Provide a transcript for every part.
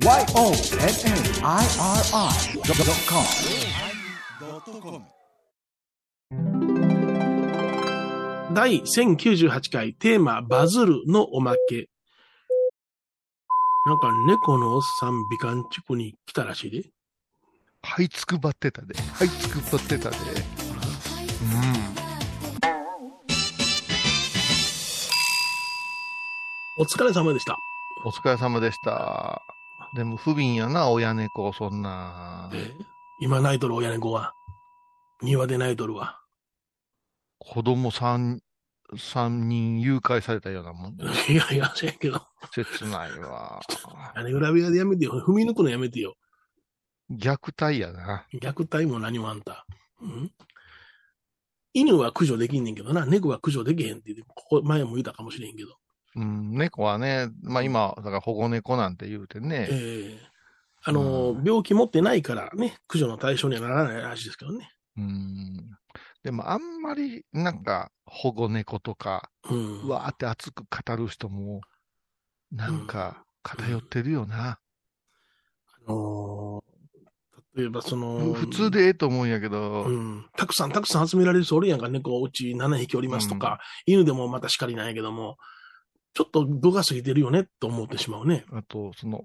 YONNIRI.com 第1098回テーマバズるのおまけ。なんか猫のおっさん美観地区に来たらしいで。はいつくばってたで。はいつくばってたで。うん。お疲れ様でした。お疲れ様でした。でも不憫やな、親猫、そんな。え？今泣いとる親猫は？庭で泣いとるわ。子供三、三人誘拐されたようなもん。い やいや、せやけど。切ないわ。あれ、裏部屋でやめてよ。踏み抜くのやめてよ。虐待やな。虐待も何もあんた。うん？犬は駆除できんねんけどな。猫は駆除できへんって言って、ここ前も言ったかもしれんけど。うん、猫はね、まあ今、だから保護猫なんて言うてね。ええあの、うん病気持ってないからね、駆除の対象にはならないらしいですけどね。うん。でもあんまり、なんか、保護猫とか、うん。うわーって熱く語る人も、なんか、偏ってるよな。あのー例えばその、普通でええと思うんやけど、うん。たくさんたくさん集められる人おるやんか、猫うち7匹おりますとか、犬でもまた叱りなんやけども、ちょっと度が過ぎてるよねと思ってしまうね。あと、その、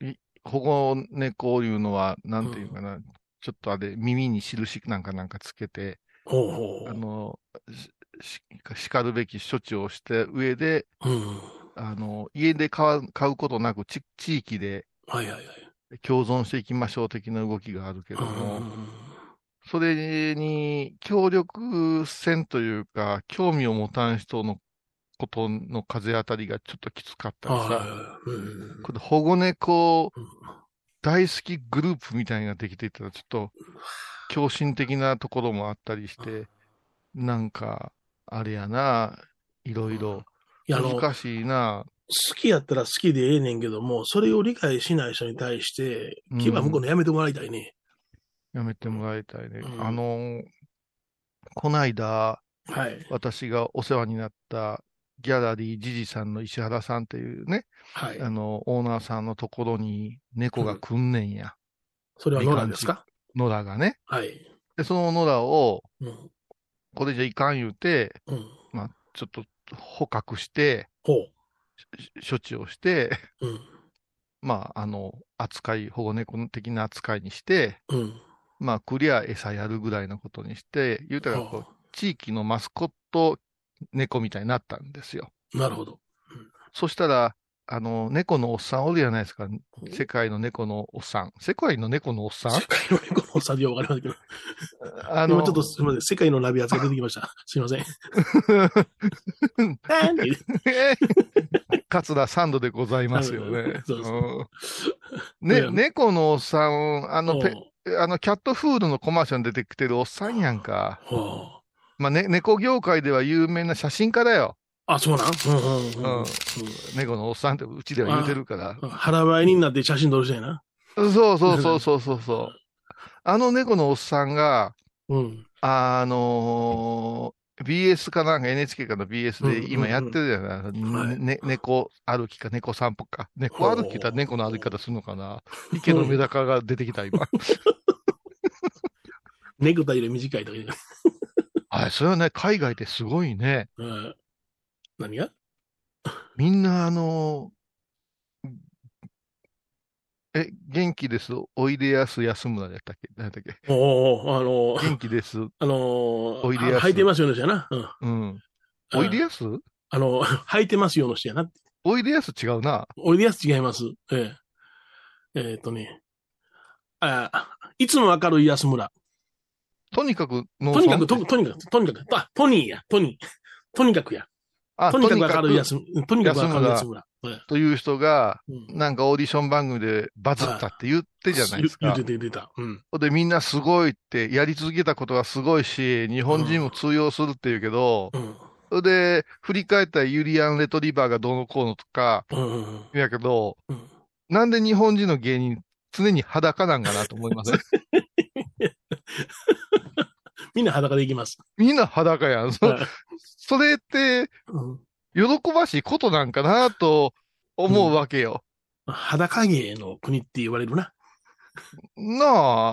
い保護猫いうのは、なんていうかな、ちょっとあれ、耳に印なんかなんかつけて、ほうほう。あの、しし叱るべき処置をして上で、うん。あの、家で飼う飼うことなくち、地域ではいはいはい。共存していきましょう的な動きがあるけども、うんそれに協力せんというか、興味を持たん人のことの風当たりがちょっときつかったりさ、うんこれ保護猫うん大好きグループみたいなのができていたら、ちょっと狂信的なところもあったりして、なんか、あれやな、いろいろ難しいな。好きやったら好きでええねんけども、それを理解しない人に対して、うん牙向こうのやめてもらいたいね。やめてもらいたいね。うんあの、こないだ、はい。私がお世話になったギャラリージジさんの石原さんっていうね、はい。あの、オーナーさんのところに猫が来んねんや。それは野良ですか？野良がね。はい。で、その野良を、うん。これじゃいかん言うて、うん。ちょっと捕獲して、ほし処置をして、う。うん。まあ、あの、扱い、保護猫的な扱いにして、うん。まあ、クリア餌やるぐらいのことにして、言うたらこう、は地域のマスコット猫みたいになったんですよ。あなるほど。そしたら、あの、猫のおっさんおるじゃないですか。世界の猫のおっさん。世界の猫のおっさん？世界の猫の作業わかりませんけど、あ今ちょっとすみません、世界のナビ扱い出てきました。すいません。桂サンドでございますよね。ね、うん猫のおっさん、あの、あの、キャットフードのコマーシャルに出てきてるおっさんやんか。うほうまあ、ね、猫業界では有名な写真家だよ。あ、そうなん？うんうんうんうん猫のおっさんってうちでは言うてるから。うん。腹ばいになって写真撮る人やな。そうそうそうそうそうそう。あの猫のおっさんが、うん。あのー BS かなんか NHK かの BS うんうんうんで今やってるじゃない、はいね、猫歩きか猫散歩か。猫歩きって言ったら猫の歩き方するのかな池のメダカが出てきた今。ネクタイで短いとか言うあそれはね、海外ですごいね。うん何が？みんなあのーえ、元気です？おいでやす安村やったっけ？何やったっけ？おおあの元気です？あのおいでやす履いてますよの人やな。うん。うん。おいでやす？あの、履いてますよの人やな。おいでやす違うな。おいでやす違います。ええ。えーっとね。あいつも明るい安村。とにかく農とにかく、村と、とにかく、とにかく、あ、トニーや、トニー。とにかくや。あとにかく明るい安、とにかく明るい安村。という人が、なんかオーディション番組でバズったって言ってじゃないですか言って。て出た。うん。で、みんなすごいって、やり続けたことがすごいし、日本人も通用するって言うけど、うん。それで、振り返ったらユリアン・レトリバーがどうのこうのとか。やけど、うんなんで日本人の芸人、常に裸なんかなと思いません？みんな裸で行きます。みんな裸やん。そはいそれって、うん喜ばしいことなんかなと思うわけよ。裸芸の国って言われるな。な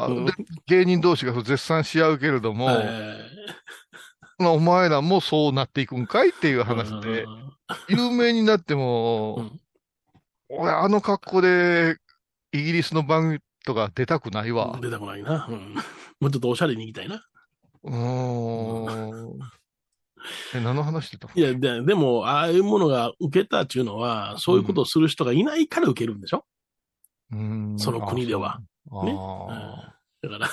あ、うんで芸人同士が絶賛し合うけれども、えまあお前らもそうなっていくんかいっていうー話でう、ん有名になっても、うん俺あの格好でイギリスの番組とか出たくないわ。出たくないな。うんもうちょっとおしゃれに行きたいな。うーん。え、何の話してたいや、ででも、ああいうものが受けたっていうのは、そういうことをする人がいないから受けるんでしょ、うーんその国では。あねだから、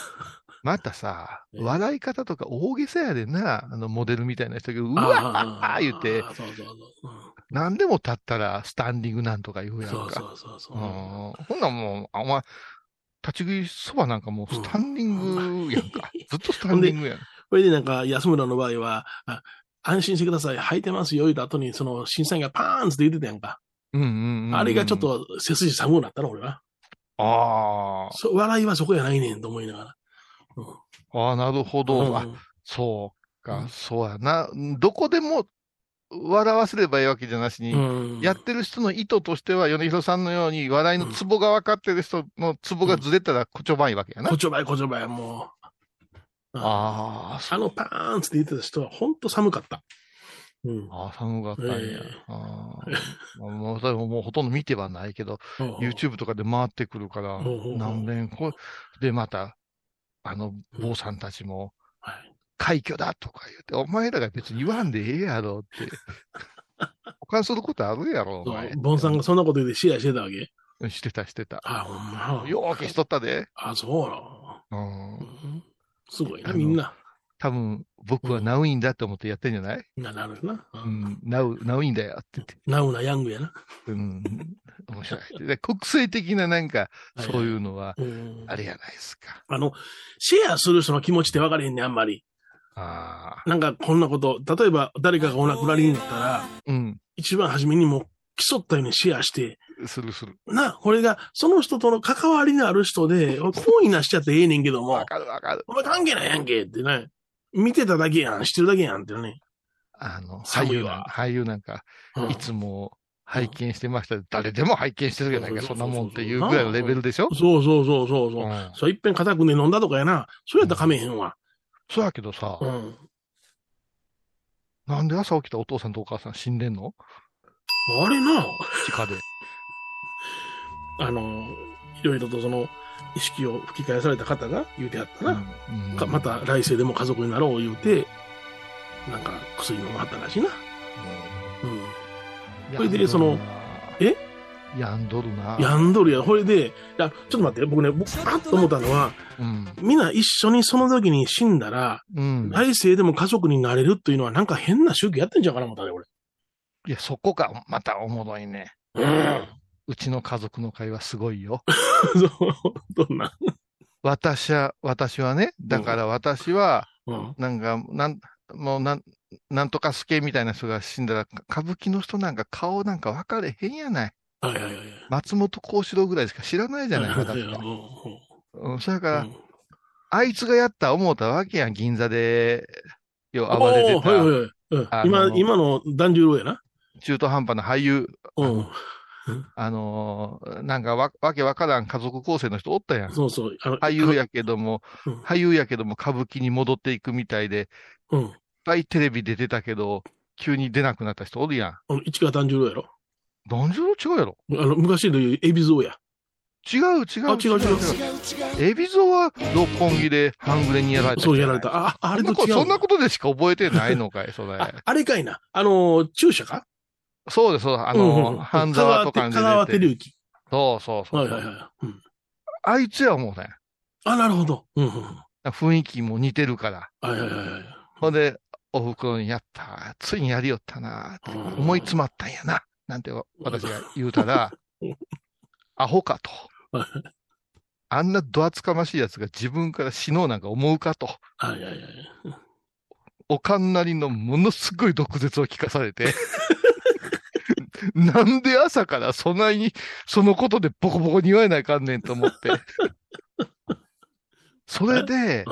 またさ、ね 笑い方とか大げさやでな、あのモデルみたいな人が、うあわー言って、あそうそうそう。うん何でも立ったらスタンディングなんとか言うやんか。そうそうそうそう。うんほんならもう、あお前、立ち食いそばなんかもうスタンディングやんか。ずっとスタンディングやん。これでなんか、安村の場合は、あ安心してください、履いてますよ、言った後に、その審査員がパーンって言ってたやんか。うんうんうん。あれがちょっ。と背筋寒くなったの、俺は。あそ笑いはそこやないねんと思いながら。あ、ああ、なるほど。あうんそうか、うんそうやな。どこでも笑わせればいいわけじゃなしに、うんやってる人の意図としては、米広さんのように笑いのツボが分かってる人のツボがずれたらこちょばいわけやな。こちょばいこちょばい、もう。あああ、のパーンって言ってた人は本当寒かった。うん。ああ、寒かったんや。ええああもう、ももうほとんど見てはないけど、YouTube とかで回ってくるから何年こ、で、また、あの、坊さんたちも、はい快挙だとか言って、お前らが別に言わんでええやろって。保管することあるやろ。ボンさんがそんなこと言ってシェアしてたわけ？してた、してた。あ、ほんま。ようけしとったで。あ、そうなうんの。うんすごいな、みんな。多分、僕はナウインだって思ってやってんじゃない？な、なるな。ううんん、ナウ、ナウインだよって言って。ナウなヤングやな。うん、面白い。で国際的ななんか、そういうのは、うんあれやないですか。あの、シェアする人の気持ちって分かれへんねん、あんまり。ああ。なんかこんなこと、例えば誰かがお亡くなりになったら、うん。一番初めにもう競ったようにシェアして、するする。な、これがその人との関わりのある人で、好意なしちゃってええねんけどもわ、かるわかる。お前関係ないやんけってね、見てただけやん、してるだけやんってね。あの、俳優なん俳優なんか、うんいつも拝見してました。誰でも拝見してるやないか、うんそんなもんっていうぐらいのレベルでしょ？そうそうそうそうそう。いっぺん固くね飲んだとかやな。そうやったら噛めへんわ。そうやけどさう、ん。なんで朝起きたお父さんとお母さん死んでんの？あれな、地下で。あの、いろいろとその、意識を吹き返された方が言うてはったな。うんかまた来世でも家族になろう言うて、なんか薬飲まはったらしいな。うん。うんそれでそのえ？やんどるな。やんどるや。これで、いや、ちょっと待って、僕ね、僕、あっと思ったのは、うん。みんな一緒にその時に死んだら、うん。来世でも家族になれるっていうのはなんか変な宗教やってんじゃうかな思ったね、俺。いや、そこがまたおもろいね。うん。うちの家族の会話すごいよ。どんな。私は、私はね、だから私は、うん。なんか、なん、もうなん、なんとか助みたいな人が死んだら、か歌舞伎の人なんか顔なんか分かれへんやない。はいはいはいはい。松本幸四郎ぐらいしか知らないじゃないか、だって。うんうん、それから、うんあいつがやった思ったわけやん、銀座で、よ、暴れておーはいはいた、はい今、今の團十郎やな。中途半端な俳優、うん。あのーなんかわ、わけわからん家族構成の人おったやん。そうそう。俳優やけども、うん俳優やけども歌舞伎に戻っていくみたいで、うん。いっぱいテレビ出てたけど、急に出なくなった人おるやん。あの市川團十郎やろ。男女の違うやろ？あの、昔で言う海老蔵や。違う違うあ違う違うエビゾは六本木で半グレにやられた。そうやられた。。あ、あれと違うの？そんなことでしか覚えてないのかい、それ。ああれかいな。あの、注射か？そうです、そうです。あうんうんの、うん半沢とかに香川出てて。照之。そうそうそう。はいはいはい。うん。あいつや思うね。あ、なるほど。うんうん。は雰囲気も似てるから。いはいはいはい。ほんで、お袋にやった。ついにやりよったなって。うん思い詰まったんやな。なんて私が言うたらうん、アホかとはい。あんなど厚かましい奴が自分から死のうなんか思うかと。はいはいはい。おかんなりのものすごい毒舌を聞かされて。なんで朝からそないにそのことでボコボコに言われないかんねんと思って。それで。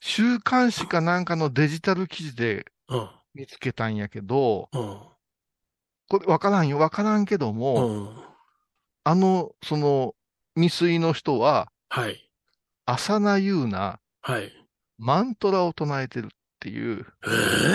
週刊誌かなんかのデジタル記事でうん見つけたんやけど、うん。これわからんよ、わからんけども、うん。あの、その、未遂の人は、はい。浅名優なはい。マントラを唱えてるっていう。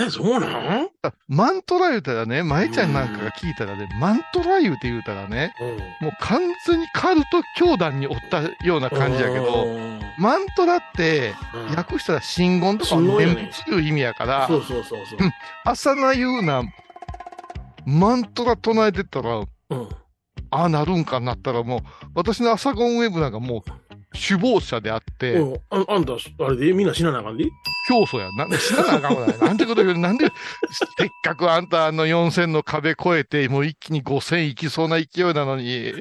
ええそうなん？あマントラ言うたらね、舞ちゃんなんかが聞いたらね、マントラ言うて言うたらね、うん。もう完全にカルト教団におったような感じやけど、うん、マントラって、うん訳したら真言とか念仏いう意味やから、そうそうそうそう。浅名優なマントラ唱えてったら、うん。ああなるんかなったらもう、私の朝ゴンウェブなんかもう、首謀者であって、うん、ああんた、あれで？みんな死ななあかんで？教祖や。なんで死ななあかんわなんてこと言う？なんで、せっかくあんたあの4000の壁越えて、もう一気に5000行きそうな勢いなのに、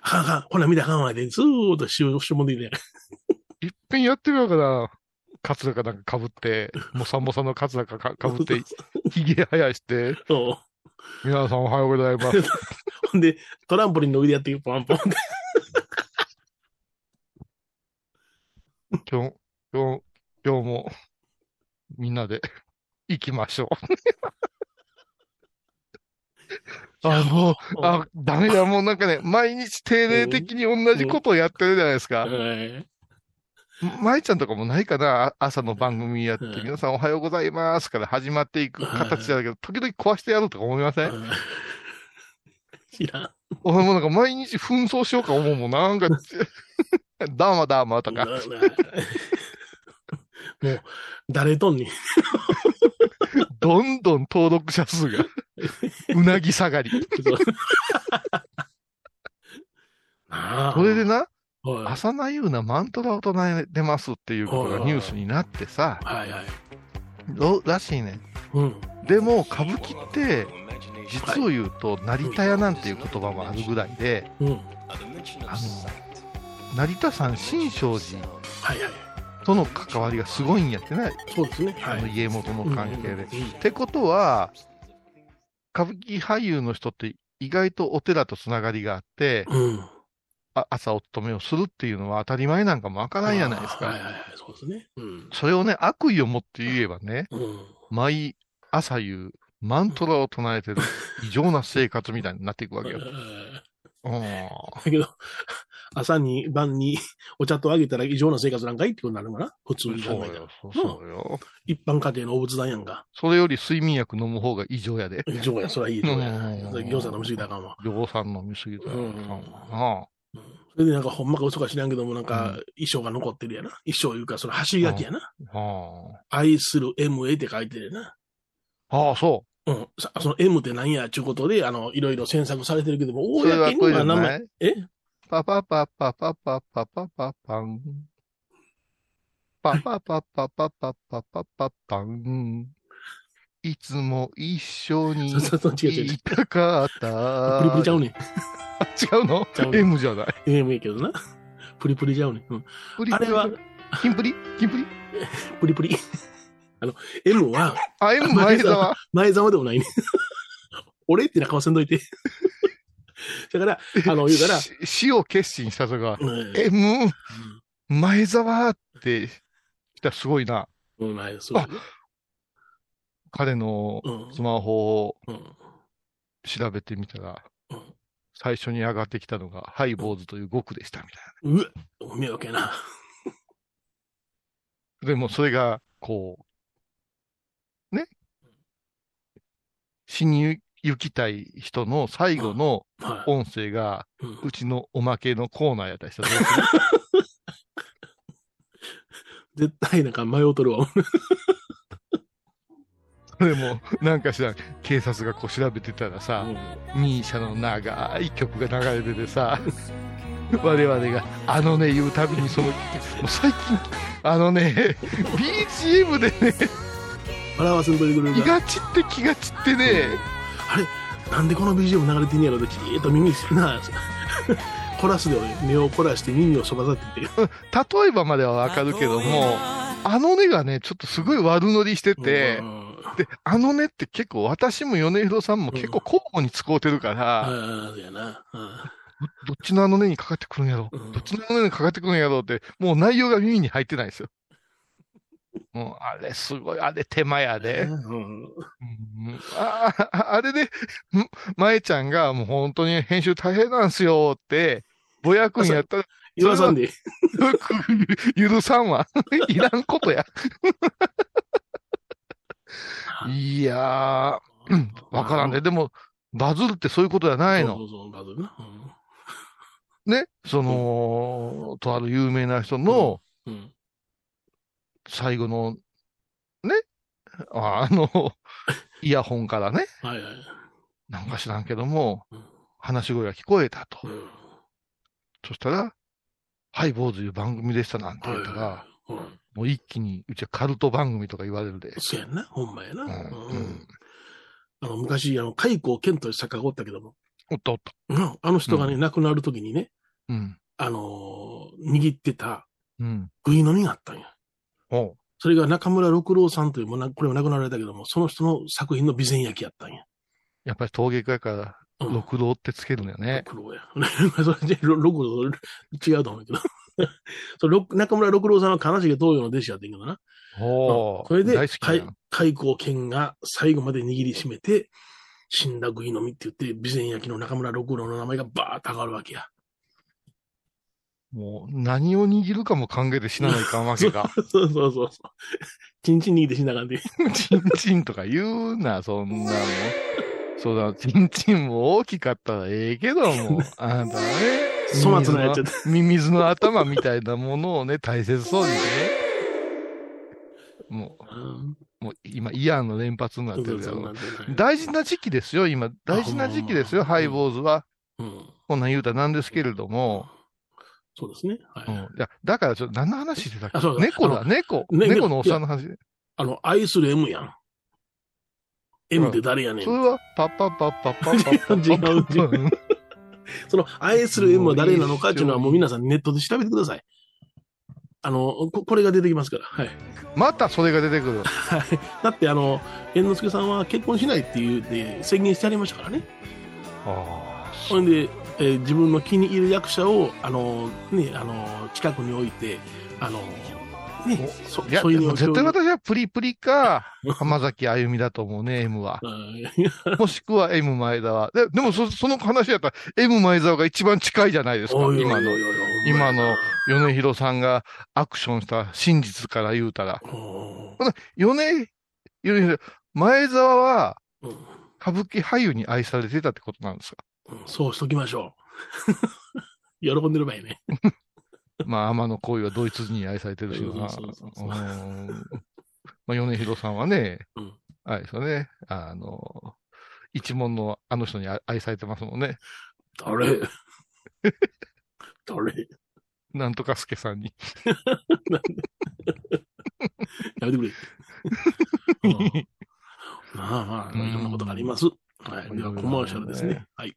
ははほら見たらあかんわいで、ずーっとしゅ、しゅもんでいて。いっぺんやってみようかな。カツラかなんか被って、もさもさのカツラかか被って、髭生やして、そう。皆さんおはようございます。ほ んで、トランポリンの上でやって、ポンポンって。今日、今日、今日も、みんなで行きましょう。あ、もう、あ、ダメだ、もうなんかね、毎日定例的に同じことをやってるじゃないですか。はい舞ちゃんとかもないかなあ朝の番組やって、うん。皆さんおはようございますから始まっていく形だけど、時々壊してやるとか思いません？うん。知らん。俺もなんか毎日紛争しようか思うもん。なんか、ダーマダーマとか、もう、誰とんに。どんどん登録者数が、うなぎ下がり。それでな、はい浅名優なマントラを唱えてますっていうことがニュースになってさ、はいはい。どらしいね。うん。でも、歌舞伎って、実を言うと、成田屋なんていう言葉もあるぐらいで、うん。あの、成田山新勝寺。との関わりがすごいんやってね、そうですね。はあのい。家元の関係で。うんうんうんってことは、歌舞伎俳優の人って意外とお寺とつながりがあって、うん。あ朝お勤めをするっていうのは当たり前なんかもわからんやないですか。はいはいはい。そうですね。うん。それをね、悪意を持って言えばね、うん。毎朝言うマントラを唱えてる 異常な生活みたいになっていくわけよ。うんだけど、朝に晩にお茶とあげたら異常な生活なんかいってことになるのかな？普通に考えたらそうよ。、そうよ。一般家庭のお仏壇やんか。それより睡眠薬飲む方が異常やで。異常や、それはいい異常や。餃子飲みすぎたかんわ。量産飲みすぎたかんわな。それでなんかほんまか嘘か知らんけども、なんか衣装が残ってるやな。衣装いうか、その走り書きやな。は愛する MA って書いてるやな。あ。ああ、そうん。さその M って何やちゅうことで、あの、いろいろ詮索されてるけども、公には名前、いえ？パパパパパパパパパパン。パパパパパパパパパパン。いつも一緒にそうそうそう、違う違う違。いうたかった。プリプリちゃうねん。違うの？ちゃ ?M じゃない？M やけどな。プリプリちゃうねん。うん。プリあれは、キンプリ？キンプリ？プリプリ。あの、M は、あ、M 前澤。前澤でもないねん。俺ってな顔せんどいて。だから、あの、言うから、し死を決心したとか、うん、M 前澤って、したらすごいな。うん、まあ、そうだね。彼のうんスマホをうん。調べてみたらうん、最初に上がってきたのが、ハイボーズという語句でしたみたいうわ、迷惑やな。な。でもそれが、こう、ね。死に行きたい人の最後のはい。音声が、うちのおまけのコーナーやったりした 絶対なんか迷うとるわ。それも、なんかしらん、警察がこう調べてたらさ、ミーシャの長い曲が流れててさ、我々が、あのね、言うたびにその、もう最近、あのね、BGM でね、笑わせんといてくれ気るから。が散って気が散ってね、あれ、なんでこの BGM 流れてんねやろって、じーっと耳な、凝らすで目を凝らして耳をそばさってて。例えばまではわかるけども、あのねがね、ちょっとすごい悪乗りしててう、んで、あのねって結構私も米広さんも結構交互に使うてるから、うんどっちのあのねにかかってくるんやろ、うんどっちのあのねにかかってくるんやろって、もう内容が耳に入ってないですよ。もうあれすごい、あれ手間やで。うん。うんあああれで、ん舞ちゃんがもう本当に編集大変なんすよって、ぼやくんやったら、言わさんで。許 さんわ。いらんことや。いやー、うんわからんで。でも、バズるってそういうことじゃないの。そうそう、バズるな。ね？その、とある有名な人のうん。うん。最後の、ね？ああの、イヤホンからね。はいはい。なんか知らんけどもうん、話し声が聞こえたとう。ん。そしたら、ハイボーズいう番組でしたなんてはい言ったら、はい。うん。もう一気に、うちはカルト番組とか言われるで。そうやんな。ほんまやな。ううんん。あの、昔、あの、海光健という作家がおったけども、おっとおっと。うんあの人がね、う亡くなるときにね、うん。あのー握ってた、うん。グイの実があったんや。おうそれが中村六郎さんという、もうなこれも亡くなられたけども、その人の作品の備前焼きやったんや。やっぱり陶芸家やから、うん。六郎ってつけるのよね。六郎や。それで、ろ六郎、違うと思うけど。そ中村六郎さんは金重東洋の弟子やってんけどな。おそれで大好、き海やん。海光健が最後まで握りしめて、死んだグイの実って言って、備前焼きの中村六郎の名前がバーッと上がるわけや。もう、何を握るかも考えて死なないかんわけか。そうそうそうそう。チンチン握って死んだ感じ。チンチンとか言うな、そんなの。そうだ、チンチンも大きかったらええけども、あなたね。粗末なやっちゃった。ミミズの頭みたいなものをね、大切そうにね。もうもう今、イヤーの連発になってるけど大事な時期ですよ、今。大事な時期ですよ、ハイボーズは。うん。こんなん言うたらなんですけれども。そうですね。はい。うん。いや、だからちょっと何の話してたっけ？猫だ、あ猫。ね猫のおっさんの話。あの、愛する M やん。M って誰やねん。それは、パッパッパッパッパッパッパッパッ違う違ううんその、愛する M は誰なのかっていうのはもう皆さんネットで調べてください。あの、ここれが出てきますから。はい。またそれが出てくる。はい。だってあの、猿之助さんは結婚しないっていうで宣言してありましたからね。あほんで、えー自分の気に入る役者を、あの、ね、あの、近くに置いて、あの、ね、そあ。いや、そういう絶対私はプリプリか、浜崎あゆみだと思うね、M は。うん もしくは M 前澤。ででもそ、その話やったら M 前澤が一番近いじゃないですか、今の。今の米広さんがアクションした真実から言うたら。お米、米広、前澤はうん歌舞伎俳優に愛されてたってことなんですか？うんそうしときましょう。喜んでる場合ね。まあ、天の恋はドイツ人に愛されてるしな。そうそうそうそううんまあ、米広さんはね、うんあれですよね、あの、一門のあの人に愛愛されてますもんね。誰？誰？なんとか助さんに。やめてくれ。うんまあまあ、いろんなことがあります。はい。では、コマーシャルですね。はい。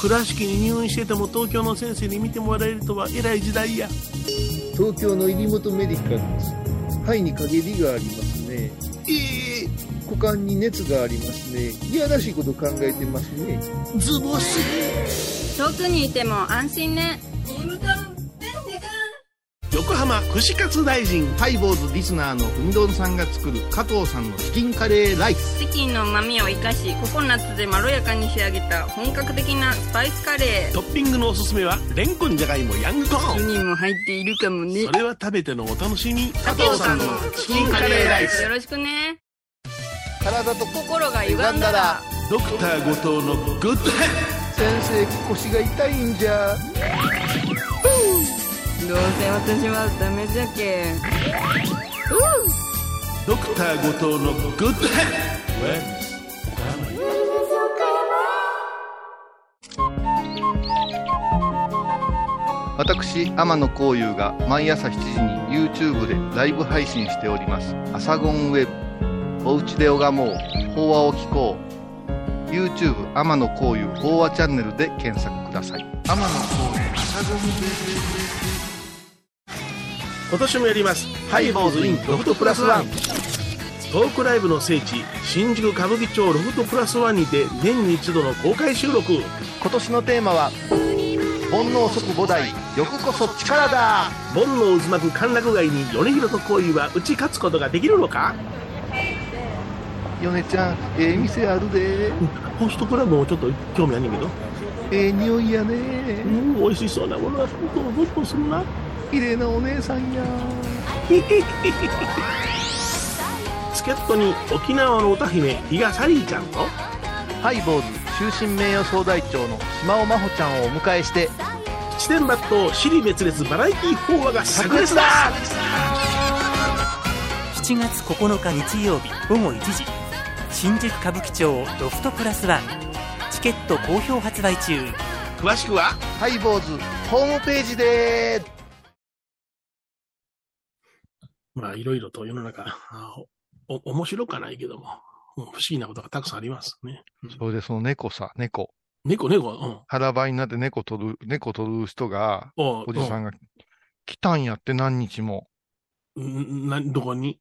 倉敷に入院してても東京の先生に見てもらえるとは偉い時代や。東京の入本メディカルです。肺に陰りがありますね。ええ。股間に熱がありますね。いやらしいこと考えてますね。ズボス。遠くにいても安心ね横浜串カツ大臣。ハイボーズリスナーのうみどんさんが作る加藤さんのチキンカレーライス。チキンの旨味を生かしココナッツでまろやかに仕上げた本格的なスパイスカレー。トッピングのおすすめは、レンコンじゃがいもヤングコーン。1人も入っているかもね。それは食べてのお楽しみ。加藤さんのチキンカレーライス。よろしくね。体と心が歪んだら。ドクター後藤のグッドヘッ先生腰が痛いんじゃどうせ私はダメじゃけドドクター後藤のグッドヘッ。私天野幸雄が毎朝7時に YouTube でライブ配信しております「アサゴンウェブ」「おうちで拝もう法話を聞こう」YouTube 天野幸雄法話チャンネルで検索ください。天野幸雄アサゴンウェ今年もやります。ハイボーズインロフトプラスワン。トークライブの聖地新宿歌舞伎町ロフトプラスワンにて年に一度の公開収録。ブ今年のテーマは煩悩即菩提欲こそ力だ。煩悩渦巻く歓楽街に米広と恋は打ち勝つことができるのか？米ちゃんええ店あるで。ホストクラブもちょっと興味あんねんけどええ匂いやうねん美味しそうなものは本当ゾッとするな綺麗なお姉さんや。助っ人に沖縄の歌姫比嘉サリーちゃんと。ハイボーズ終身名誉総代長の島尾真帆ちゃんをお迎えして。七点抜刀尻滅裂バラエティー法話が炸裂だ。7月9日日曜日午後1時。新宿歌舞伎町ロフトプラスワン。チケット好評発売中。詳しくは？ハイボーズホームページでまあいろいろと世の中あお面白くはないけどもうん不思議なことがたくさんありますね。それでその猫さ猫。猫猫うん。腹ばいになって猫取る猫取る人がおおじさんが来たんやって何日も。うんなどこに？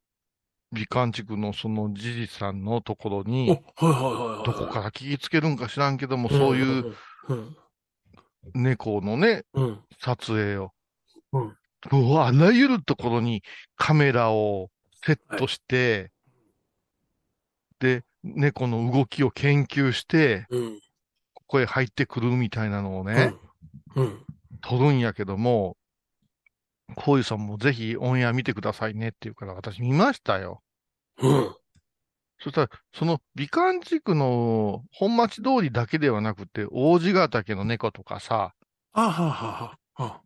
美観地区のそのじじさんのところおにはいはいはいはい。どこから聞きつけるんか知らんけどもそういううん。猫のねうん。撮影を。うんうわあらゆるところにカメラをセットして、で、猫の動きを研究して、うん。ここへ入ってくるみたいなのをね、うん。撮るんやけども、こういうさんもぜひオンエア見てくださいねって言うから私見ましたよ。うん。そしたら、その美観地区の本町通りだけではなくて、王子ヶ岳の猫とかさ、あははは。は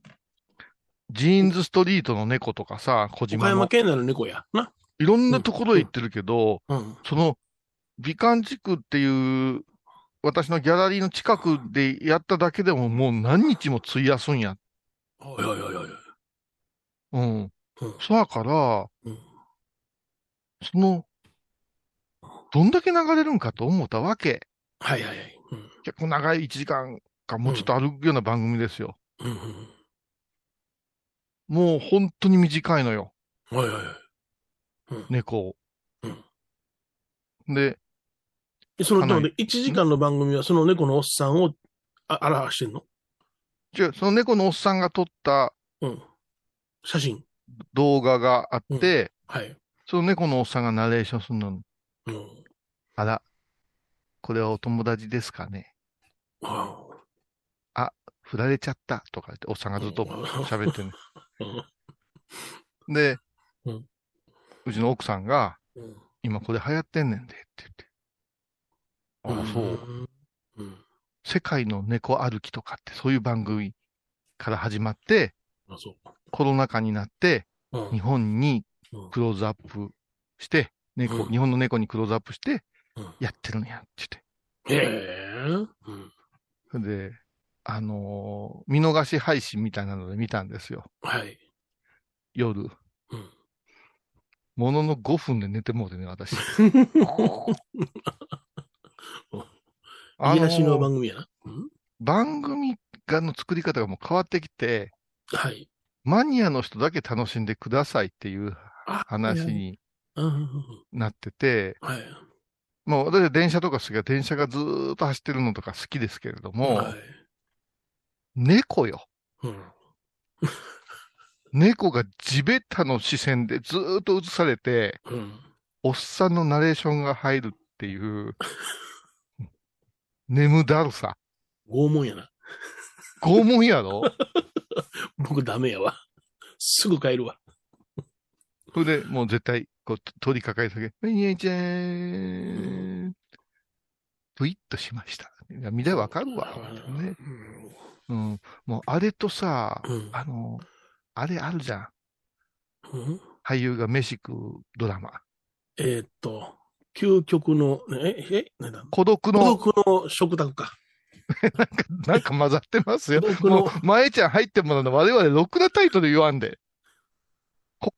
ジーンズストリートの猫とかさ、小岡島の、山県内の猫や。な。いろんなところへ行ってるけど、うん。その美観地区っていう、私のギャラリーの近くでやっただけでももう何日も費やすんや。はいはいはいはい。うん。うん。そやから、うん。その、どんだけ流れるんかと思ったわけ。はいはいはい。うん。結構長い1時間かもうちょっとあるような番組ですよ。うんうんもう本当に短いのよ。はいはいはいうん猫。うんで、えその、でもね、1時間の番組はその猫のおっさんをあ表してんの？じゃあその猫のおっさんが撮ったうん。写真。動画があって、はい。その猫のおっさんがナレーションするの。うん。あら、これはお友達ですかね。あ振られちゃったとか言って、おっさんがずっとうん喋ってるうん で、うんうちの奥さんが、うん今これ流行ってんねんでって言って。ああ、そう。ん。うん。世界の猫歩きとかってそういう番組から始まって、あ、そう。コロナ禍になって、うん日本にうんクローズアップして、猫、うん日本の猫にクローズアップしてうん、やってるんやってへえ。うん。言って。で、あのー見逃し配信みたいなので見たんですよ。はい。夜。うん。ものの5分で寝てもうてね、私。あ癒しの番組やな。うん。番組がの作り方がもう変わってきて、はい。マニアの人だけ楽しんでくださいっていうあ話。になってて、はい。もう私は電車とか好きが電車がずーっと走ってるのとか好きですけれども、はい。猫よ。うん。猫が地べたの視線でずーっと映されて、うん。おっさんのナレーションが入るっていう、眠だるさ。拷問やな。拷問やろ？僕ダメやわ。すぐ帰るわ。それでもう絶対、こう、取りかかえたけ、にえちゃーん。ぷいっとしました。いや見りゃわかるわ。ね。うん。もうあれとさ、うん。あの、あれあるじゃん。うん？俳優が飯食うドラマ。えーっと、究極の、え、え、なんだ？孤独孤の、独の食卓 か。なんか混ざってますよ。もう、前ちゃん入ってもらうの我々ろくなタイトル言わんで。こ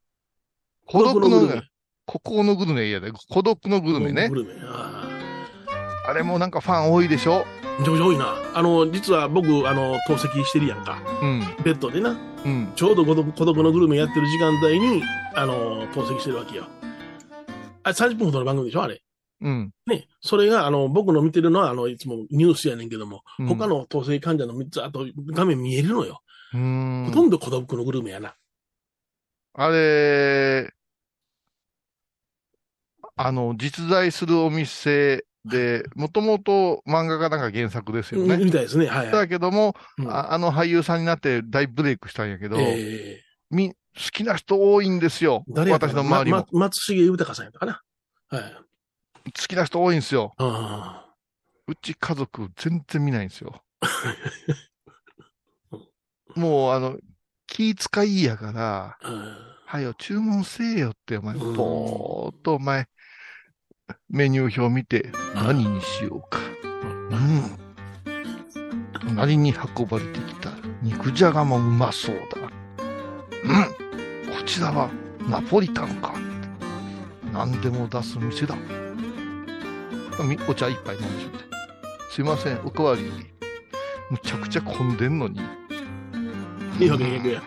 孤独の孤独のグルメ、孤高のグルメいやで、孤独のグルメねあれもなんかファン多いでしょ？あ。めちゃくちゃ多いな。あの、実は僕、あの、透析してるやんか。うん。ベッドでな。うん。ちょうど孤独孤独のグルメやってる時間帯に、あの、透析してるわけよ。あれ30分ほどの番組でしょあれ。うん。ね。それが、あの、僕の見てるのは、あの、いつもニュースやねんけども、うん他の透析患者の3つ、あと画面見えるのよ。うーんほとんど孤独のグルメやな。あれ、あの、実在するお店 で、もともと漫画がなんか原作ですよね。みたいですね。はいはい。だけども、うんああの俳優さんになって大ブレイクしたんやけど、えみ、好きな人多いんですよ。ー、誰私の周りも。まま松重豊さんやったかな？はい。好きな人多いんですよ。あうち家族全然見ないんですよ。もう、あの、気遣いやから、はよ、注文せえよって、お前、うんぼーっとお前、メニュー表見て、何にしようか。うん。隣に運ばれてきた肉じゃがもうまそうだ。うん。こちらはナポリタンか。何でも出す店だ。みお茶一杯飲んでしまって。すいません、おかわり。むちゃくちゃ混んでんのに。いいわけいいわけや。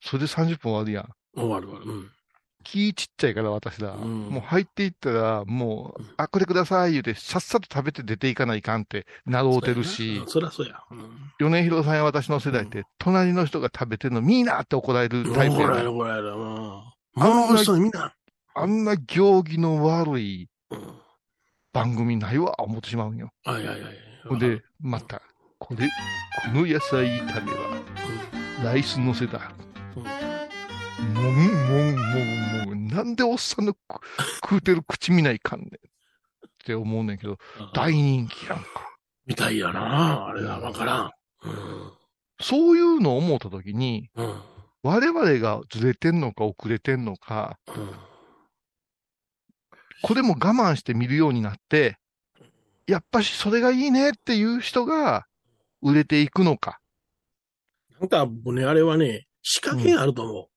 それで30分終わるやん。終わる終わる。うん。気ちっちゃいから私ら。うんもう入っていったら、もう、あ、これください言うて、さっさと食べて出ていかないかんってなろうてるし、そりゃそうや。米広さんや私の世代って、隣の人が食べてるの見いなって怒られるタイプ怒られる怒られる。うん。物の人みな。あんな行儀の悪い。番組ないわ、思ってしまうんよ。はいはいはい。ほんで、また、これ、この野菜炒めは、ライス乗せだ。もんもんもんもん。なんでおっさんのく食うてる口見ないかんねん。って思うねんけど、うん大人気やんか。みたいやな。あれはわからん。そういうのを思ったときに、うん。うん。我々がずれてんのか遅れてんのか、うん。これも我慢して見るようになって、やっぱしそれがいいねっていう人が売れていくのか。なんか、僕ね、あれはね、仕掛けがあると思う。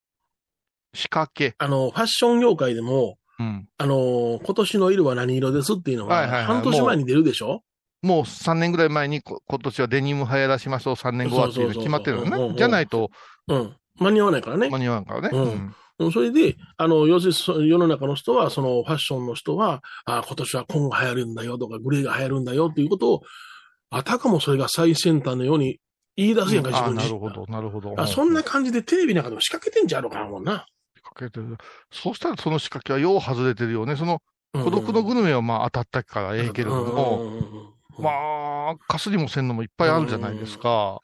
仕掛け。あの、ファッション業界でも、うん。あの、今年の色は何色ですっていうのは、はいはいはい半年前に出るでしょ？もう3年ぐらい前にこ今年はデニム流行らしましょう、3年後はっていうの決まってるのね。じゃないとうん。間に合わないからね。間に合わんからね。うんうんそれで、あの、要するにそ世の中の人は、そのファッションの人は、あ今年は紺が流行るんだよとか、グレーが流行るんだよっていうことを、あたかもそれが最先端のように言い出すやんか、自あ分自身なるほど、なるほど。あそんな感じでテレビなんかでも仕掛けてんじゃろうかなもんな。けてる。そうしたらその仕掛けはよう外れてるよね。そのうん孤独のグルメはまあ当たったからええけれども、うんうんうんうんまあ、かすりもせんのもいっぱいあるじゃないですか。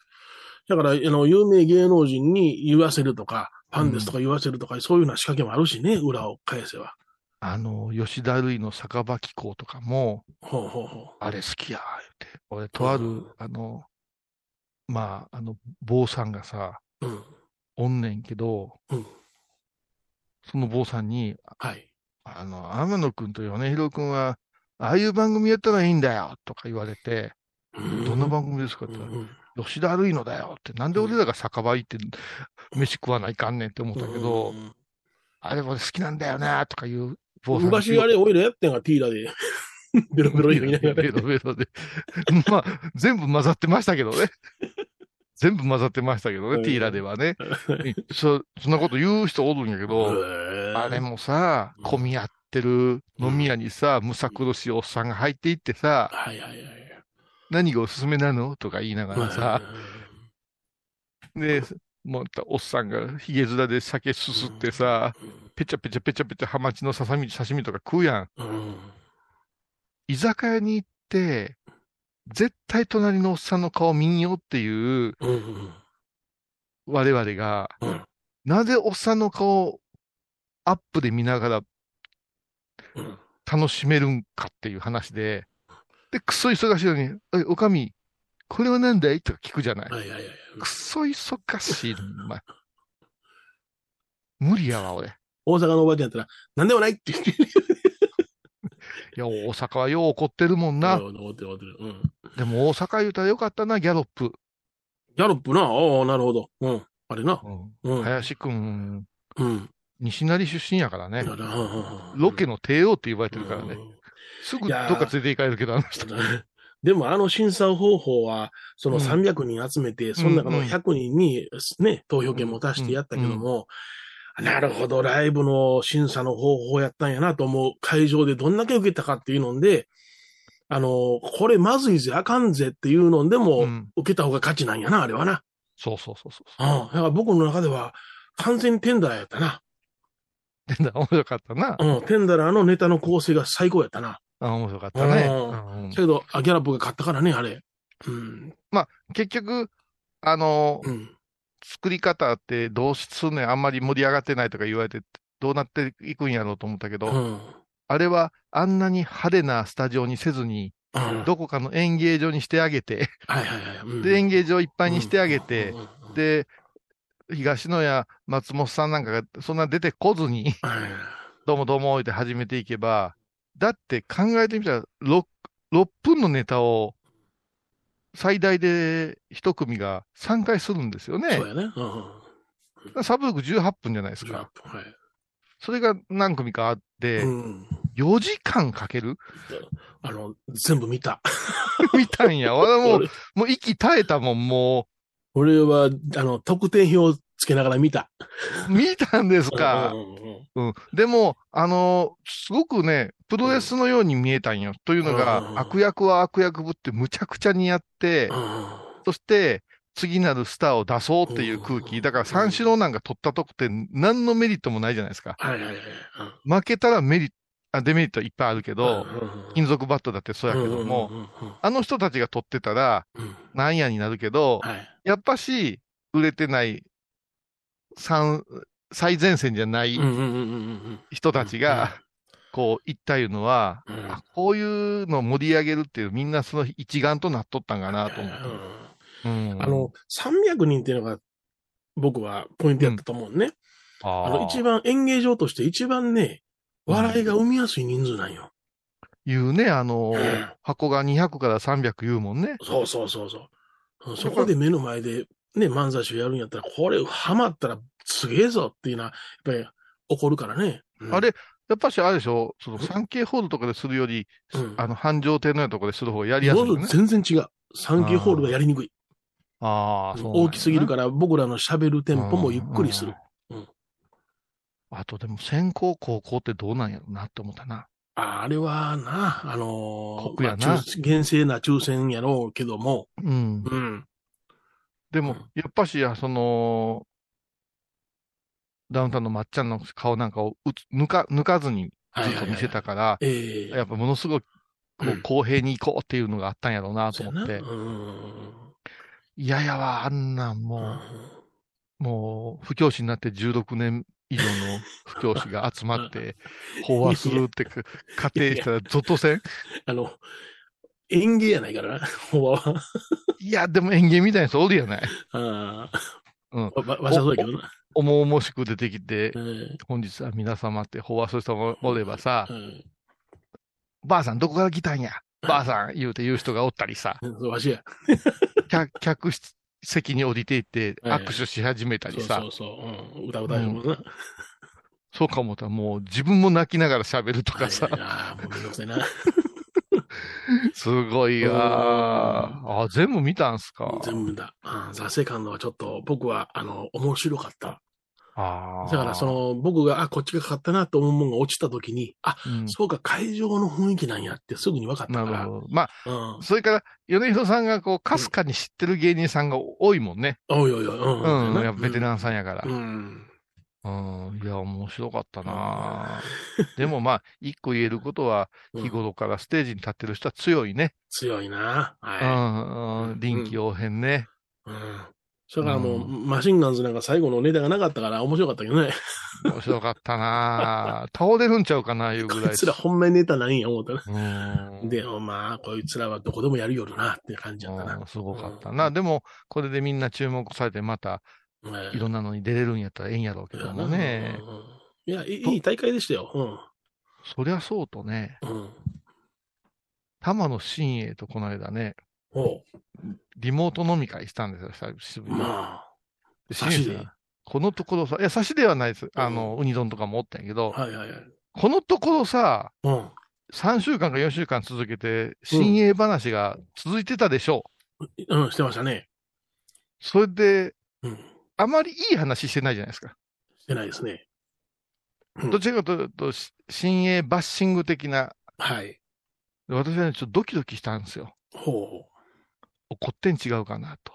だから、あの、有名芸能人に言わせるとか、ファンですとか言わせるとか、そういうような仕掛けもあるしね、裏を返せば。あの、吉田類の酒場機構とかも、ほうほうほあれ好きや、言って。俺、とある、うんあの、まあ、あの、坊さんがさ、う。うん。おんねんけど、うんその坊さんに、はい。あの、天野くんと米広くんは、ああいう番組やったらいいんだよ、とか言われて、どんな番組ですかって言ったら、吉田類のだよって、なんで俺らが酒場行って飯食わないかんねんって思ったけど、うんあれ俺好きなんだよな、とかいう坊さんが昔あれ、オイルやってんが、ティーラで。ベロベロ言いながら。ベロベロで。まあ、全部混ざってましたけどね。全部混ざってましたけどね、うん。ティーラではね。そ、そんなこと言う人おるんやけど、あれもさ、うん。混み合ってる飲み屋にさ、むさ苦しいおっさんが入っていってさ、はいはいはい。何がおすすめなの？とか言いながらさ、で、もうおっさんがヒゲ面で酒すすってさ、ペチャペチャペチャペチャハマチのささみ、刺身とか食うやん。うん。居酒屋に行って、絶対隣のおっさんの顔見んよっていう。我々が、うんなぜおっさんの顔をアップで見ながらうん楽しめるんかっていう話で、で、くっそ忙しいのに、え、おかみ、これは何だい？とか聞くじゃない。くっそ忙しい。無理やわ、俺。大阪のおばあちゃんやったら、なんでもないって言って。いや、大阪はよう怒ってるもんな。うん怒ってる怒ってる。うん。でも大阪言うたらよかったな、ギャロップ。ギャロップな？ああ、なるほど。うん。あれな。うん。林くん、うん。西成出身やからね。うんうんうんロケの帝王って言われてるからね。すぐどっか連れて行かれるけど、あの人。でもあの審査方法は、そのうん300人集めて、その中の100人にね、投票権持たしてやったけども、なるほど、ライブの審査の方法やったんやなと思う会場でどんだけ受けたかっていうので、あの、これまずいぜ、あかんぜっていうのでも、受けた方が勝ちなんやな、あれはな。そうそうそうそう。うん。だから僕の中では、完全にテンダラーやったな。テンダラー面白かったな。うん、テンダラーのネタの構成が最高やったな。あ、面白かったね。うんうんけど、あギャラップが勝ったからね、あれ。うん。まあ、結局、あの、うん作り方ってどうすんねんあんまり盛り上がってないとか言われて、どうなっていくんやろうと思ったけど、うんあれはあんなに派手なスタジオにせずに、うん。どこかの演芸場にしてあげて、演芸場いっぱいにしてあげて、で、東野や松本さんなんかがそんな出てこずに、どうもどうもって始めていけば、だって考えてみたら6、6分のネタを最大で一組が3回するんですよね。そうやね。うん。サブロック18分じゃないですか。はい。それが何組かあって、うん4時間かける？あの、全部見た。見たんや。俺はもう、もう息絶えたもん、も俺は、あの、得点表つけながら見た。う。見たんですか？うん。うんうんうん。でも、あのーすごくね、プロレスのように見えたんよ。というのうんが、悪役は悪役ぶってむちゃくちゃにやって、そして、次なるスターを出そうっていう空気。だから三四郎なんか取ったとこって何のメリットもないじゃないですか。はいはいはい。負けたらメリット、あデメリットいっぱいあるけど、金属バットだってそうやけども、あの人たちが取ってたら、なんやになるけど、やっぱし、売れてない、三最前線じゃない人たちが、こう、言ったいうのは、あこういうのを盛り上げるっていう、みんなその一丸となっとったんかなと思って。うん。あの、300人っていうのが、僕はポイントやったと思うね。あの、一番演芸場として一番ね、笑いが生みやすい人数なんよ。言うね、あのー箱が200から300言うもんね。そうそうそうそう。そこで目の前でね、漫才師をやるんやったら、これハマったらすげえぞっていうのは、やっぱり怒るからね。あれ、やっぱしあれでしょ、その 3K ホールとかでするより、あの、繁盛亭のようなところでする方がやりやすいよね。全然違う。3K ホールがやりにくい。ああ、そうなんやな大きすぎるから、僕らの喋るテンポもゆっくりする。あとでも先行高校ってどうなんやろなって思ったな。ああれはな、あのー酷やなまあ抽厳正な抽選やろうけども、うん。うん。でも、やっぱし、その、ダウンタウンのまっちゃんの顔なんかをうつ抜か、抜かずにずっと見せたから、ええやっぱものすごく、こう、公平に行こうっていうのがあったんやろうなと思って。いややわ、あんなんもう、もう、不教師になって16年以上の不教師が集まって、飽和するってか仮定したら、ゾッとせん？あの、演芸やないからな、ほわは。いや、でも演芸みたいな人おるやない。あうん。わわしはそうやけどな。お重々しく出てきて、本日は皆様って飽和する人もおればさ、ばあさんどこから来たんや？ばあさん言うて言う人がおったりさ、そうわしや。客客席に降りていってはい握手し始めたりさそう、そうそう。うん、歌歌えるもんな。そうかもったらもう自分も泣きながら喋るとかさ、ああ、もうめんどくさいな。すごいわー。あ、全部見たんすか。全部だ。あザ・セカンドはちょっと僕は、あの、面白かった。あだから、その、僕が、あ、こっちがかかったなと思うものが落ちた時に、あ、そうか、会場の雰囲気なんやってすぐに分かったから。なるほど。まあ、それから、米広さんがこう、かすかに知ってる芸人さんが多いもんね。おいおいおい、うん。うん、やっぱベテランさんやから。うん。うん、いや、面白かったなでもまあ、一個言えることは、日頃からステージに立ってる人は強いね。強いな。うはん、うん、臨機応変ね。い。うん。それからもう、マシンガンズなんか最後のネタがなかったから面白かったけどね。面白かったな 倒れるんちゃうかな、いうぐらい。こいつらほんまにネタないんや思ったな。で、まあ、こいつらはどこでもやるよるなって感じやったな。すごかったな。でも、これでみんな注目されて、また、いろんなのに出れるんやったらええんやろうけどもね。いや、いいい大会でしたよ。うん。そりゃそうとね。うん。玉野真栄とこの間ね、リモート飲み会したんですよ、久しぶりに。このところさ、いや、差しではないです。あの、ウニ丼とかもおったんやけど、はいはいはい。このところさ、うん。3週間か4週間続けて、新鋭話が続いてたでしょう。うん、してましたね。それで、うん。あまりいい話してないじゃないですか。してないですね。うんどちらかというと、し新鋭バッシング的な、はい。私はね、ちょっとドキドキしたんですよ。ほ怒ってん違うかなと。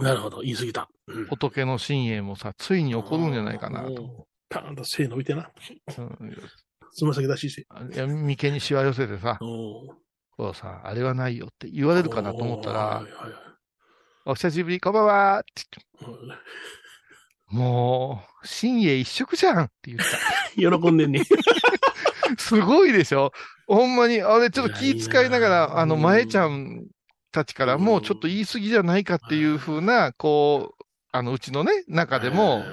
う。なるほど。言い過ぎた。うん。仏の新鋭もさ、ついに怒るんじゃないかなと。うん。パーンと背伸びてな。うんつま先出ししや、眉間にしわ寄せてさ、こうさ、あれはないよって言われるかなと思ったらはい、はいはいお久しぶり、こんばんはって言ってうんもう、新鋭一色じゃんって言った。喜んでんね。すごいでしょほんまに、あれちょっと気遣いながら、あの、うん前ちゃんたちからもうちょっと言い過ぎじゃないかっていう風な、こう、あの、うちのね、中でも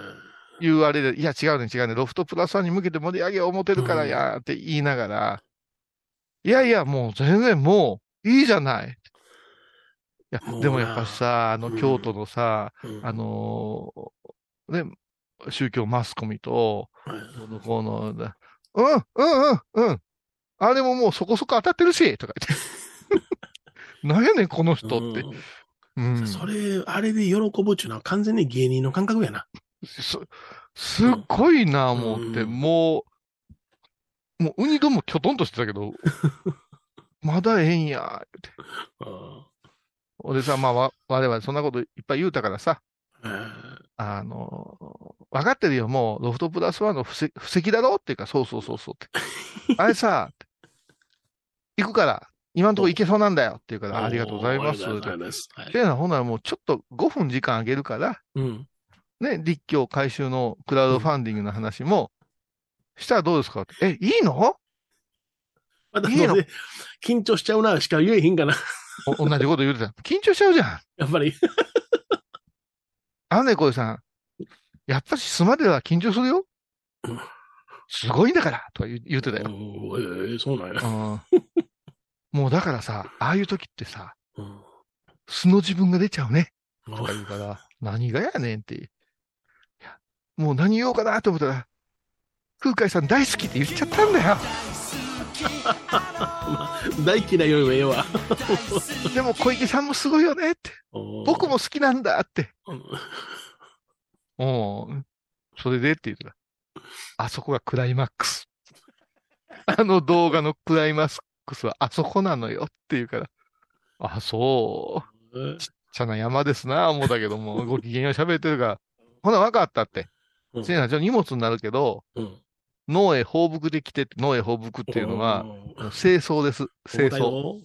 言われる、いや違うね違うね、ロフトプラスワンに向けて盛り上げを思ってるからやって言いながら、いやいや、もう全然もういいじゃない。いやでもやっぱさ、あの、うん。京都のさ、うん。あのーね、宗教マスコミと、こうの、だうん、うん、うん、うん。あれももうそこそこ当たってるし、とか言って。なんやねん、この人って。うん。それ、あれで喜ぶっちゅうのは完全に芸人の感覚やな。す、すっごいな、思って、うんもう、もう、ウニ丼もきょとんとしてたけど、まだええんや、って。うん俺さ、まあ、わ、我々そんなこといっぱい言うたからさ、うんあの、分かってるよ、もう、ロフトプラスワンの布石布石だろっていうか、そうそうそうそうって。あれさ、行くから、今のところ行けそうなんだよって言うから、ありがとうございます。ありがとうございます。はいで、ほんならもうちょっと5分時間あげるから、うん。ね、立教回収のクラウドファンディングの話も、したらどうですか？ってえ、いいの？またいいの？緊張しちゃうなしか言えへんかな。お同じこと言うてた。緊張しちゃうじゃん。やっぱり。あのね、小井さん。やっぱし素までは緊張するようん。すごいんだからとか言うてたよ。うんええそうなんや。うんもうだからさ、ああいう時ってさ、うん素の自分が出ちゃうね。とか言うから、何がやねんって。いやもう何言おうかなと思ったら、空海さん大好きって言っちゃったんだよ。大嫌いよりもええわ。でも小池さんもすごいよねって。僕も好きなんだって。うん。うん。それでって言ってた。あそこがクライマックス。あの動画のクライマックスはあそこなのよって言うから。あ、そう。ちっちゃな山ですな、思うたけども、ご機嫌を喋ってるから。ほな、わかったって。うんせやな、じゃあ荷物になるけど、うん。脳へ放牧できて、脳へ放牧っていうのは、清掃です。清掃。掃。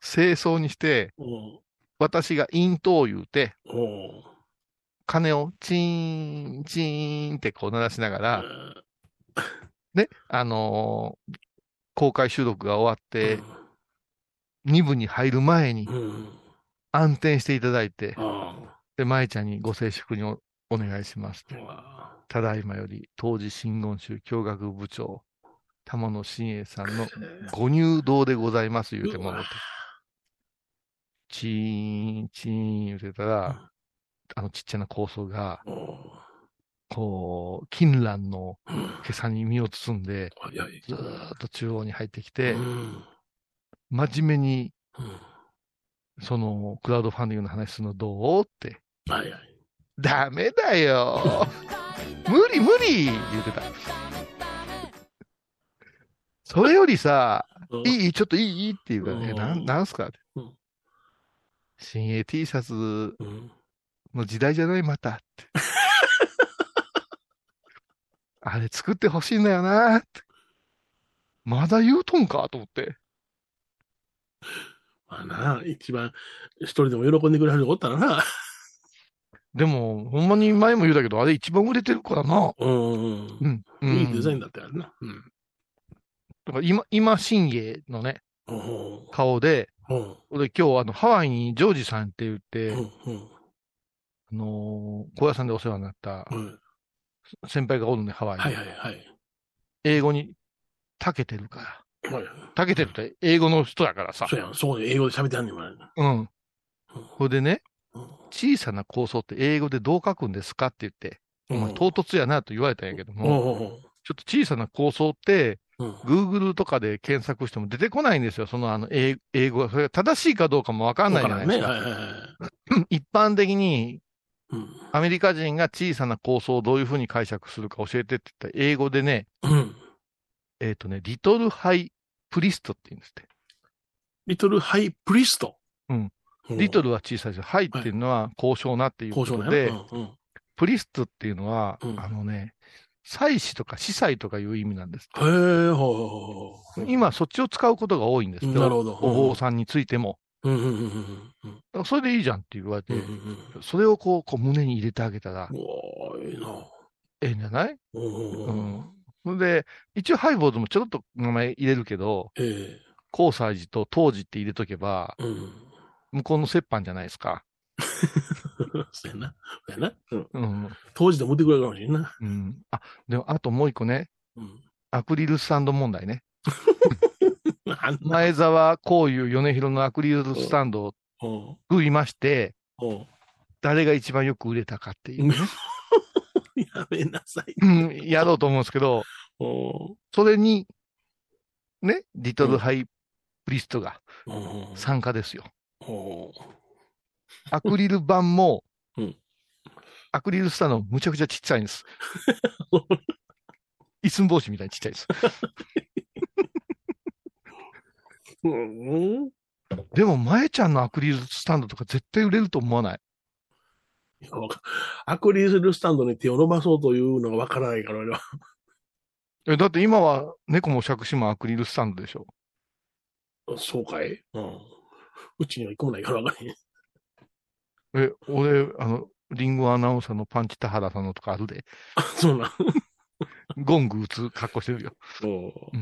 清掃にして、うん私が陰頭を言うて、うん鐘をチーン、チーンってこう鳴らしながら、ね、あのー公開収録が終わって、2部に入る前にうん。暗転していただいて、あで、舞ちゃんにご静粛におお願いしますって。あ。ただいまより、当時真言宗教学部長、玉野真栄さんのご入道でございます言うてもらって。チーン、チーン言うてたら、あのちっちゃな高層が、こう、金蘭のうん。今朝に身を包んで。ずーっと中央に入ってきてう、ん。真面目に、うんその、クラウドファンディングの話するのどうって。はいはい。ダメだよ無理無理言ってた。それよりさ、うんいいちょっといいって言うからね、うんなん、なんすか？ってうん新鋭 T シャツうんの時代じゃない？またって。あれ作ってほしいんだよなって。まだ言うとんかと思って。まあな、一番一人でも喜んでくれる人おったらな。でも、ほんまに前も言うたけど、あれ一番売れてるからな。うんうんうん。うん。いいデザイン。ンだったよな。うん。だから今、今、新鋭のね、うん顔で、うん俺今日あの、ハワイにジョージさんって言って、あのー小屋さんでお世話になったうん先輩がおるね、ハワイに。はいはいはい。英語に長けてるから。はい。たけてるって英語の人やからさ。そうやん。そうで英語で喋ってはんねんもん。うん。これでねうん、小さな構想って英語でどう書くんですかって言って、うんまあ唐突やなと言われたんやけどうんも、ちょっと小さな構想って、うん。Google とかで検索しても出てこないんですよ。そのあの英英語が。それが正しいかどうかもわかんないじゃないですね。か。はいはいはい。一般的にうん。アメリカ人が小さな構想をどういうふうに解釈するか教えてって言ったら、英語でね、うん。えっ、とね、リトルハイプリストって言うんですって。リトルハイプリスト？うん。リトルルは小さいですよ。ハイっていうのは高尚なっていうこ交渉とで、ね。うんうん。プリストっていうのは、うんあのね、祭祀とか司祭とかいう意味なんです。へえ、ほうほうほうほう。今、そっちを使うことが多いんですよ。なるほどお坊さんについても。うんうんうんうんうん。それでいいじゃんって言われて、うんうんうん。それをこう、こう胸に入れてあげたら、おー、いいな。ええんじゃない？うんで、一応ハイボードもちょろっと名前入れるけど、え交際時と当時って入れとけば、え。うん。向こうの折半じゃないですか。そうやな。そうやな。うん。うん。当時で持ってくれるかもしれんな。うん。あ、でも、あともう一個ね、うん。アクリルスタンド問題ね。前澤こういう米広のアクリルスタンドをうん。作りまして、うん。誰が一番よく売れたかっていうね、やめなさい。うん、やろうと思うんですけど、うん。それに、ね、リトルハイプリストがうん。参加ですよ。うんアクリル板も、うんアクリルスタンドもむちゃくちゃちっちゃいんです。一寸法師みたいにちっちゃいです。うん。でも、前ちゃんのアクリルスタンドとか絶対売れると思わない？アクリルスタンドに手を伸ばそうというのがわからないから、俺は。えだって今は猫も杓子もアクリルスタンドでしょ？そうかい？うん。うちには一個もないからわからへん。え、俺、あの、リンゴアナウンサーのパンチ田原さんのとかあるで。そうなん。ゴング打つ格好してるよ。うんう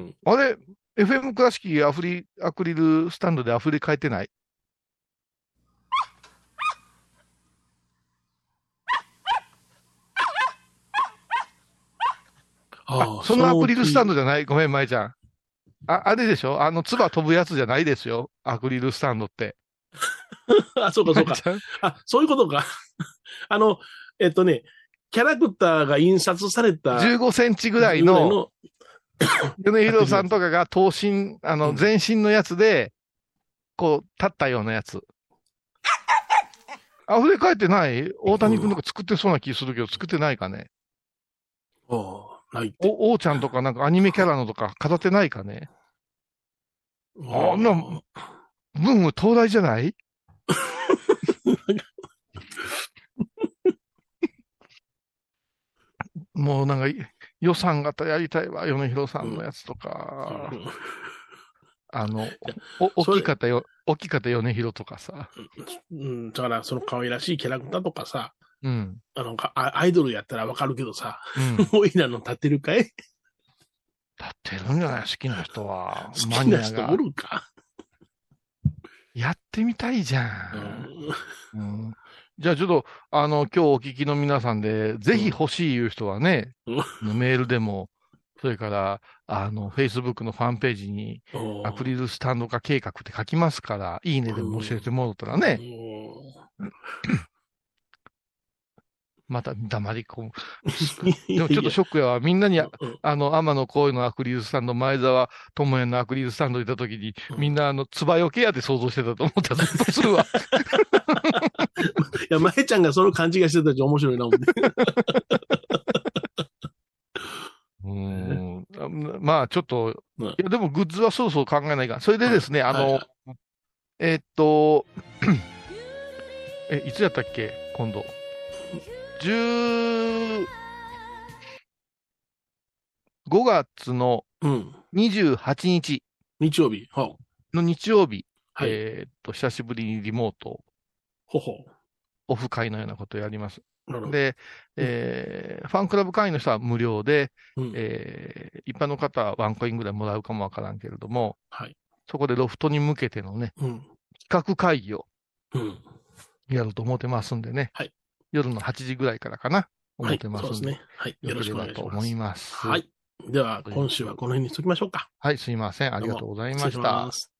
ん。あれ、FM 倉敷アフリ、アクリルスタンドで溢れ返ってない？ああそのアクリルスタンド。ドじゃない？ごめん、舞ちゃん。あ、あれでしょ？あの、唾飛ぶやつじゃないですよ。アクリルスタンドって。あ、そうかそうかあ、そういうことか。あの、えっとね、キャラクターが印刷された。15センチぐらいの、米広さんとかが頭身、あの、全身のやつで、こう、立ったようなやつ。溢れ返ってない？大谷君とか作ってそうな気するけど、作ってないかね？ああ、ない。お、王ちゃんとかなんかアニメキャラのとか飾ってないかね？あんな、文武東大じゃない？もうなんかい、予算型やりたいわ、米広さんのやつとか。あの、お、大きかったよ、大きかった米広とかさ。うん、だからその可愛らしいキャラクターとかさ、うん。あの、かアアイドルやったらわかるけどさ、うん。おいらの立ってるかい？立ってるんじゃない？好きな人は。好マニアがきな人お。るか？やってみたいじゃ。うんんうんじゃあちょっと、あの、今日お聞きの皆さんで、ぜひ欲しいいう人はね、メールでも、それから、あの、Facebook のファンページに、うん。アクリルスタンド化計画って書きますから、いいねでも教えてもらったらね、また黙り込む。でもちょっとショックやわ。みんなに、あの、天野幸雄のアクリルスタンド、前澤智也のアクリルスタンドいたときに、みんな、あの、つばよけやで想像してたと思ったら、ゾッとするわ。いや、まえちゃんがその勘違いしてたじゃ面白いな、思って。うんあまあ、ちょっと、いや、でもグッズはそろそろ考えないかん。それでですね、あの、はいえーっと、え、いつやったっけ？今度。10、5月のうん。28日日曜日。はの日曜日、はいえーっと、久しぶりにリモート、ほほ。オフ会のようなことをやります。なるほど。で、えーファンクラブ会員の人は無料で、うんえー一般の方はワンコインぐらいもらうかもわからんけれども、はい。そこでロフトに向けてのね、うん。企画会議をうん。やると思ってますんでね、はい夜の8時ぐらいからかな、思はい。ってますんで、そうですね。はい。よろしくお願いします。います。はい。では、今週はこの辺にしときましょうか。はい、すいません。ありがとうございました。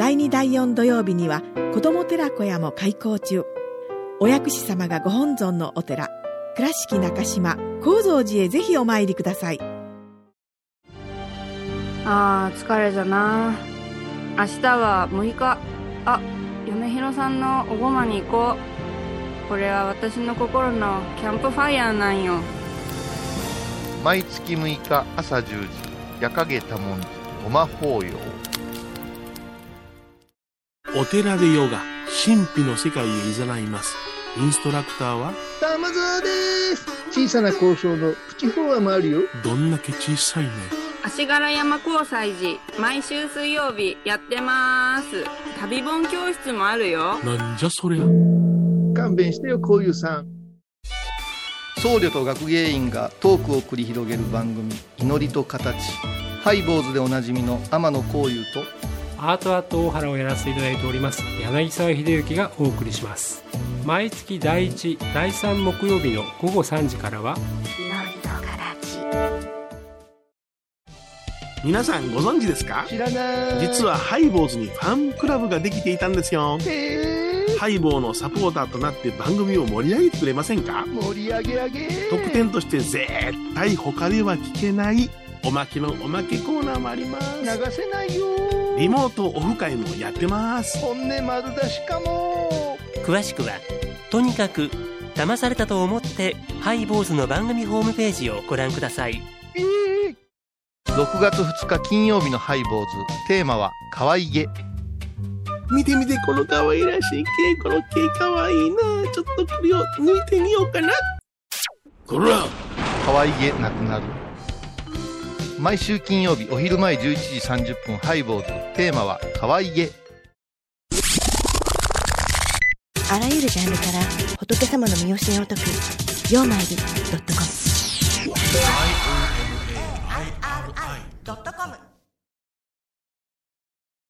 第2第4土曜日には子ども寺小屋も開校中。お薬師様がご本尊のお寺倉敷中島・高蔵寺へぜひお参りください。あー疲れじゃな。明日は6日。あ嫁ひろさんのおごまに行こう。これは私の心のキャンプファイヤーなんよ。毎月6日朝10時夜影多文字ごま法要お寺でヨガ、神秘の世界へ誘います。インストラクターは、玉沢です小さな交渉のプチフォアもあるよどんだけ小さいね。足柄山交際時毎週水曜日やってます旅本教室もあるよなんじゃそりゃ。勘弁してよこういうさん僧侶と学芸員がトークを繰り広げる番組「祈りと形」ハイボーズでおなじみの天野幸雄とアートアート大原をやらせていただいております柳沢秀幸がお送りします。毎月第1第3木曜日の午後3時からは皆さんご存知ですか？知らない。実はハイボーズにファンクラブができていたんですよ。へハイボーのサポーターとなって番組を盛り上げてくれませんか？ー盛り上げ上げ。特典として絶対他では聞けないおまけのおまけコーナーもあります。流せないよリモートオフ会もやってます。本音丸出しかも。詳しくはとにかく騙されたと思ってハイボーズの番組ホームページをご覧ください。えー6月2日金曜日のハイボーズ。テーマは「可愛げ。見て見てこの可愛らしい毛この毛可愛いな。ちょっとこれを抜いてみようかな。こら！可愛げなくなる」毎週金曜日お昼前11時30分ハイボーズ。テーマは可愛げ。あらゆるジャンルから仏様の身教えを解く「曜マイルドットコム」「IOMAIRI.com」